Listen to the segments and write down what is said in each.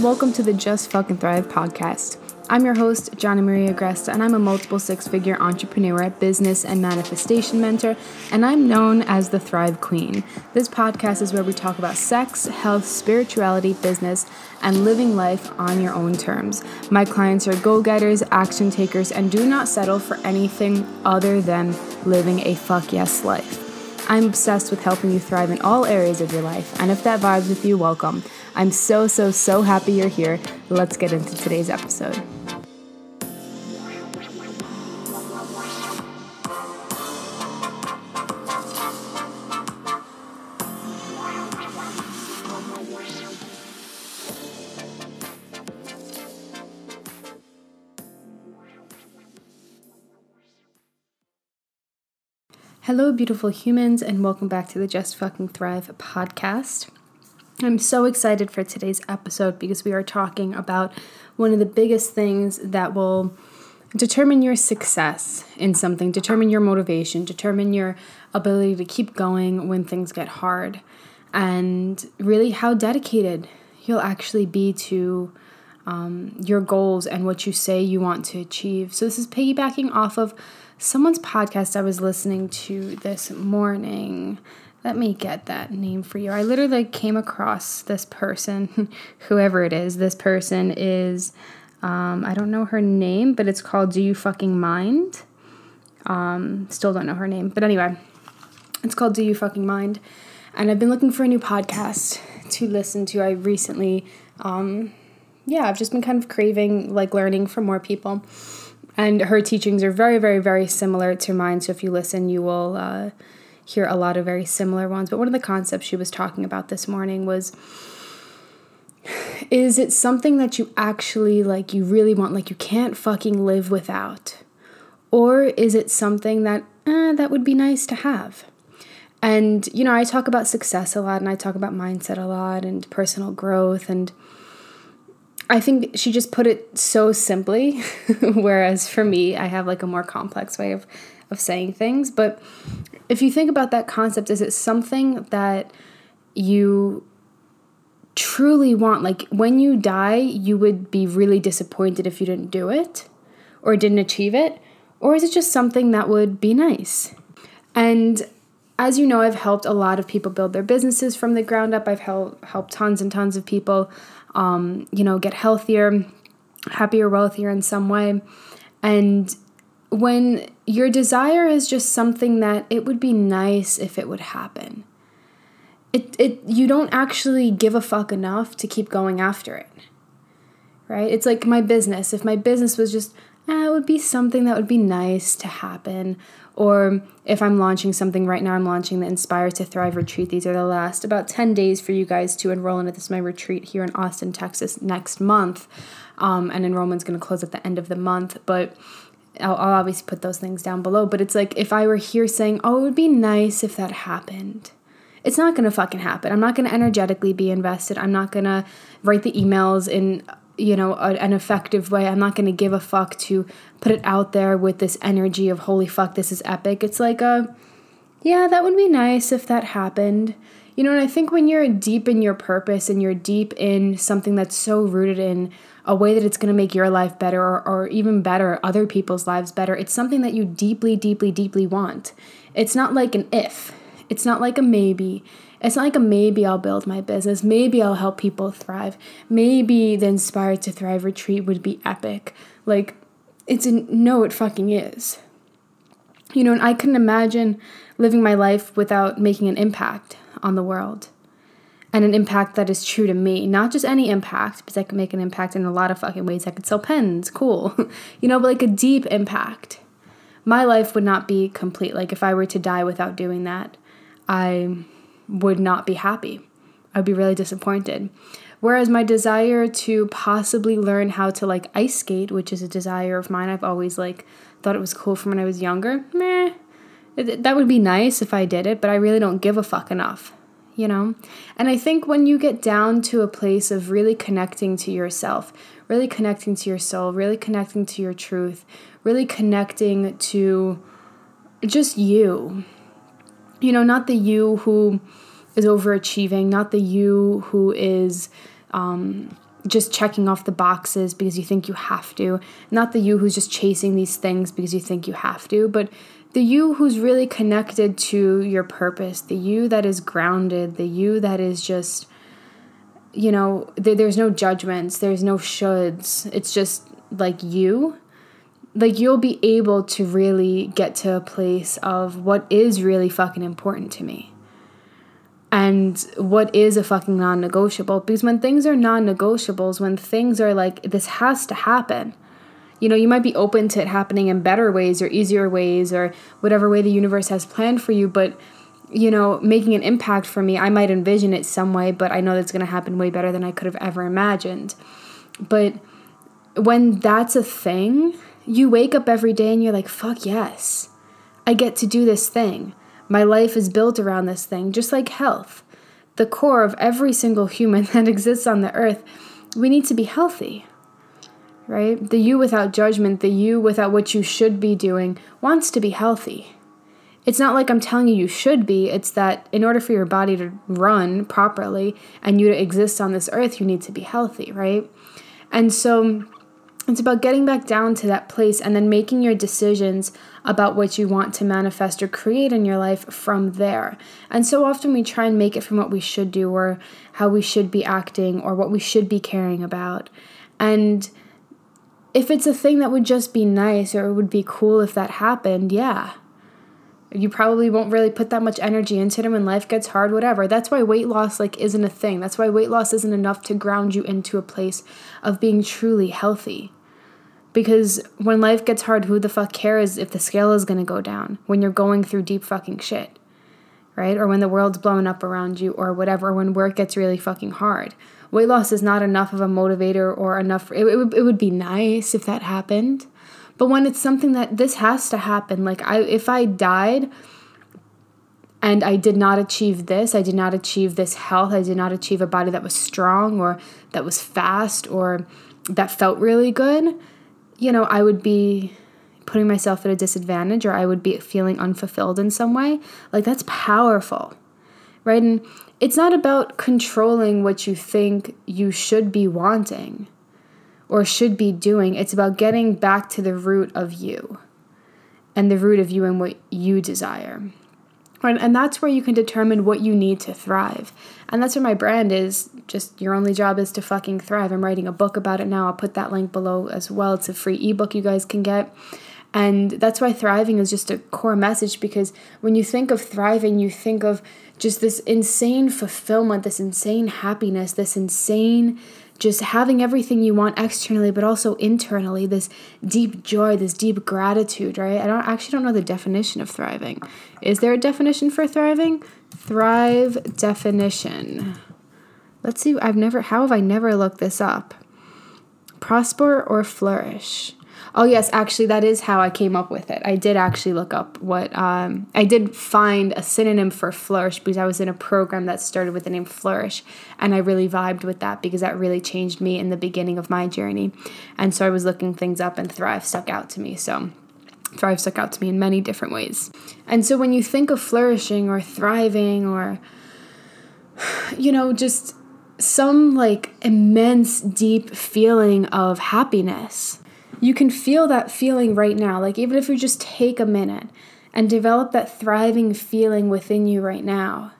Welcome to the Just Fucking Thrive podcast. I'm your host, Johnny Maria Gresta, and I'm a multiple six figure entrepreneur, business, and manifestation mentor, and I'm known as the Thrive Queen. This podcast is where we talk about sex, health, spirituality, business, and living life on your own terms. My clients are go getters, action takers, and do not settle for anything other than living a fuck yes life. I'm obsessed with helping you thrive in all areas of your life, and if that vibes with you, welcome. I'm so, so, so happy you're here. Let's get into today's episode. Hello, beautiful humans, and welcome back to the Just Fucking Thrive podcast. I'm so excited for today's episode because we are talking about one of the biggest things that will determine your success in something, determine your motivation, determine your ability to keep going when things get hard, and really how dedicated you'll actually be to um, your goals and what you say you want to achieve. So, this is piggybacking off of someone's podcast I was listening to this morning. Let me get that name for you. I literally came across this person, whoever it is. This person is, um, I don't know her name, but it's called Do You Fucking Mind? Um, still don't know her name. But anyway, it's called Do You Fucking Mind? And I've been looking for a new podcast to listen to. I recently, um, yeah, I've just been kind of craving like learning from more people and her teachings are very, very, very similar to mine. So if you listen, you will uh, hear a lot of very similar ones. But one of the concepts she was talking about this morning was is it something that you actually like, you really want, like you can't fucking live without? Or is it something that, eh, that would be nice to have? And, you know, I talk about success a lot and I talk about mindset a lot and personal growth and I think she just put it so simply, whereas for me, I have like a more complex way of, of saying things. But if you think about that concept, is it something that you truly want? Like when you die, you would be really disappointed if you didn't do it or didn't achieve it? Or is it just something that would be nice? And as you know, I've helped a lot of people build their businesses from the ground up. I've helped helped tons and tons of people um, you know, get healthier, happier, wealthier in some way. And when your desire is just something that it would be nice if it would happen, it, it you don't actually give a fuck enough to keep going after it. Right? It's like my business. If my business was just, eh, it would be something that would be nice to happen. Or if I'm launching something right now, I'm launching the Inspire to Thrive retreat. These are the last about 10 days for you guys to enroll in. This is my retreat here in Austin, Texas next month. Um, and enrollment's going to close at the end of the month. But I'll, I'll obviously put those things down below. But it's like if I were here saying, oh, it would be nice if that happened. It's not going to fucking happen. I'm not going to energetically be invested. I'm not going to write the emails in you know a, an effective way. I'm not going to give a fuck to put it out there with this energy of holy fuck this is epic. It's like a yeah that would be nice if that happened. You know and i think when you're deep in your purpose and you're deep in something that's so rooted in a way that it's going to make your life better or, or even better other people's lives better it's something that you deeply deeply deeply want. It's not like an if. It's not like a maybe it's not like a maybe I'll build my business, maybe I'll help people thrive, maybe the Inspired to Thrive retreat would be epic. Like, it's a no, it fucking is. You know, and I couldn't imagine living my life without making an impact on the world. And an impact that is true to me, not just any impact, because I can make an impact in a lot of fucking ways. I could sell pens, cool. you know, but like a deep impact. My life would not be complete. Like if I were to die without doing that, I would not be happy. I'd be really disappointed. Whereas my desire to possibly learn how to like ice skate, which is a desire of mine, I've always like thought it was cool from when I was younger. Meh, that would be nice if I did it, but I really don't give a fuck enough, you know? And I think when you get down to a place of really connecting to yourself, really connecting to your soul, really connecting to your truth, really connecting to just you, you know, not the you who is overachieving, not the you who is, um, just checking off the boxes because you think you have to. Not the you who's just chasing these things because you think you have to, but the you who's really connected to your purpose, the you that is grounded, the you that is just, you know, there, there's no judgments, there's no shoulds. It's just like you. Like you'll be able to really get to a place of what is really fucking important to me and what is a fucking non negotiable. Because when things are non negotiables, when things are like, this has to happen, you know, you might be open to it happening in better ways or easier ways or whatever way the universe has planned for you, but you know, making an impact for me, I might envision it some way, but I know that's going to happen way better than I could have ever imagined. But when that's a thing, you wake up every day and you're like, fuck yes, I get to do this thing. My life is built around this thing, just like health. The core of every single human that exists on the earth, we need to be healthy. Right? The you without judgment, the you without what you should be doing, wants to be healthy. It's not like I'm telling you you should be, it's that in order for your body to run properly and you to exist on this earth, you need to be healthy, right? And so it's about getting back down to that place and then making your decisions about what you want to manifest or create in your life from there. And so often we try and make it from what we should do or how we should be acting or what we should be caring about. And if it's a thing that would just be nice or it would be cool if that happened, yeah. You probably won't really put that much energy into it when life gets hard, whatever. That's why weight loss like isn't a thing. That's why weight loss isn't enough to ground you into a place of being truly healthy. Because when life gets hard, who the fuck cares if the scale is gonna go down when you're going through deep fucking shit, right? Or when the world's blowing up around you, or whatever, or when work gets really fucking hard. Weight loss is not enough of a motivator or enough, it, it, it would be nice if that happened. But when it's something that this has to happen, like I, if I died, and I did not achieve this. I did not achieve this health. I did not achieve a body that was strong or that was fast or that felt really good you know, I would be putting myself at a disadvantage or I would be feeling unfulfilled in some way, like that's powerful, right? And it's not about controlling what you think you should be wanting or should be doing. It's about getting back to the root of you and the root of you and what you desire. Right? And that's where you can determine what you need to thrive. And that's where my brand is just your only job is to fucking thrive. I'm writing a book about it now. I'll put that link below as well. It's a free ebook you guys can get. And that's why thriving is just a core message because when you think of thriving, you think of just this insane fulfillment, this insane happiness, this insane just having everything you want externally but also internally this deep joy this deep gratitude right? I don't actually don't know the definition of thriving. Is there a definition for thriving? Thrive definition. Let's see i've never how have i never looked this up? Prosper or flourish Oh yes, actually, that is how I came up with it. I did actually look up what um, I did find a synonym for flourish because I was in a program that started with the name flourish, and I really vibed with that because that really changed me in the beginning of my journey. And so I was looking things up, and thrive stuck out to me. So thrive stuck out to me in many different ways. And so when you think of flourishing or thriving or you know just some like immense deep feeling of happiness you can feel that feeling right now. Like, even if you just take a minute and develop that thriving feeling within you right now.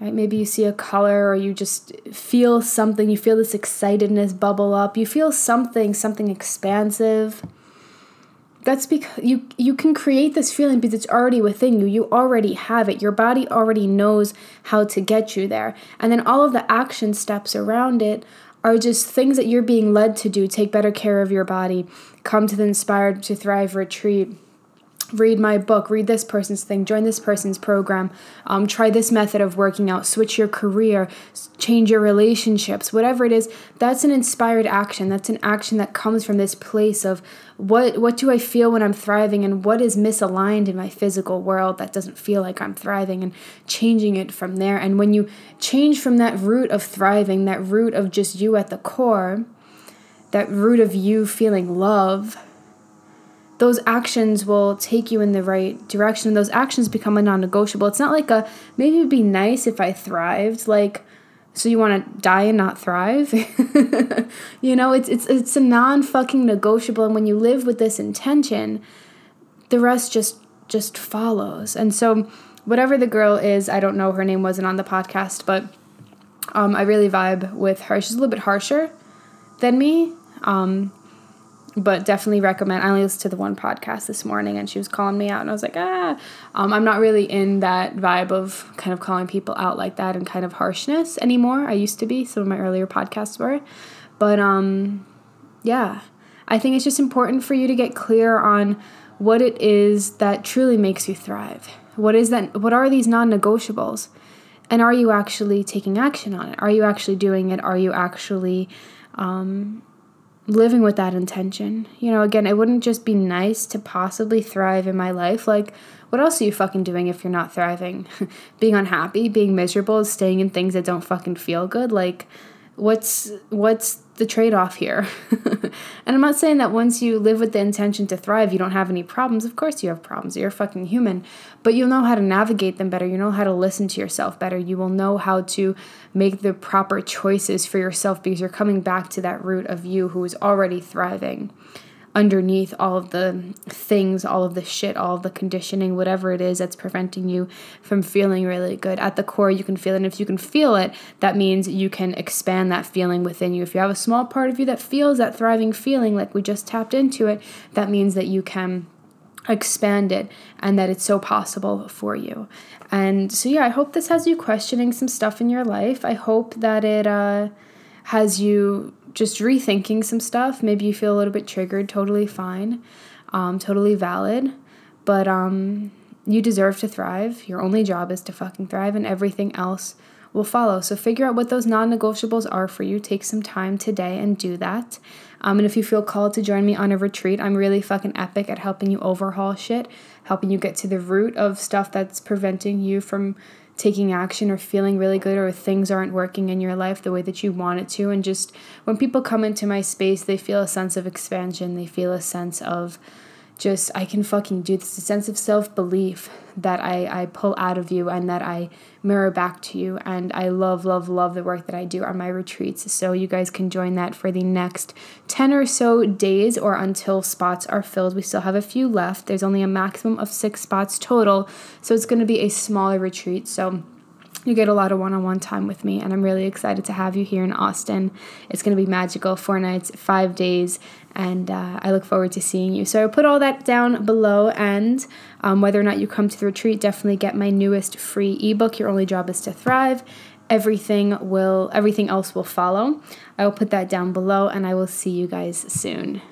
Right? Maybe you see a color or you just feel something, you feel this excitedness bubble up, you feel something, something expansive. That's because you you can create this feeling because it's already within you. You already have it. Your body already knows how to get you there. And then all of the action steps around it are just things that you're being led to do. Take better care of your body. Come to the Inspired to Thrive retreat read my book, read this person's thing, join this person's program, um, try this method of working out, switch your career, change your relationships, whatever it is. That's an inspired action. That's an action that comes from this place of what what do I feel when I'm thriving and what is misaligned in my physical world that doesn't feel like I'm thriving and changing it from there. And when you change from that root of thriving, that root of just you at the core, that root of you feeling love those actions will take you in the right direction. Those actions become a non negotiable. It's not like a maybe it'd be nice if I thrived. Like, So you want to die and not thrive? you know, it's it's it's a non fucking negotiable and when you live with this intention, the rest just just follows. And so whatever the girl is, I don't know her name wasn't on the podcast, but um, I really vibe with her. She's a little bit harsher than me. Um, but definitely recommend. I only listened to the one podcast this morning, and she was calling me out, and I was like, ah, um, I'm not really in that vibe of kind of calling people out like that and kind of harshness anymore. I used to be. Some of my earlier podcasts were, but um, yeah, I think it's just important for you to get clear on what it is that truly makes you thrive. What is that? What are these non-negotiables? And are you actually taking action on it? Are you actually doing it? Are you actually um, living with that intention. You know, again, it wouldn't just be nice to possibly thrive in my life. Like, what else are you fucking doing if you're not thriving? being unhappy, being miserable, staying in things that don't fucking feel good. Like, what's what's the trade-off here? And i'm not saying that once you live with the intention to thrive you don't have any problems. Of course you have problems. You're a fucking human. But you'll know how to navigate them better. You know how to listen to yourself better. You will know how to make the proper choices for yourself because you're coming back to that root of you who is already thriving underneath all of the things, all of the shit, all of the conditioning, whatever it is that's preventing you from feeling really good. At the core, you can feel it. And if you can feel it, that means you can expand that feeling within you. If you have a small part of you that feels that thriving feeling, like we just tapped into it, that means that you can expand it and that it's so possible for you. And so, yeah, I hope this has you questioning some stuff in your life. I hope that it uh, has you just rethinking some stuff. Maybe you feel a little bit triggered, totally fine, um, totally valid. But um, you deserve to thrive. Your only job is to fucking thrive, and everything else will follow. So figure out what those non negotiables are for you. Take some time today and do that. Um, and if you feel called to join me on a retreat, I'm really fucking epic at helping you overhaul shit, helping you get to the root of stuff that's preventing you from taking action or feeling really good or things aren't working in your life the way that you want it to. And just when people come into my space, they feel a sense of expansion, they feel a sense of just I can fucking do this. A sense of self belief that I, I pull out of you and that I mirror back to you. And I love, love, love the work that I do on my retreats. So you guys can join that for the next 10 or so days or until spots are filled. We still have a few left. There's only a maximum of six spots total. So it's going to be a smaller retreat. So you get a lot of one on one time with me, and I'm really excited to have you here in Austin. It's going to be magical four nights, five days, and uh, I look forward to seeing you. So I'll put all that down below, and um, whether or not you come to the retreat, definitely get my newest free ebook. Your only job is to thrive. Everything will, everything else will follow. I will put that down below, and I will see you guys soon.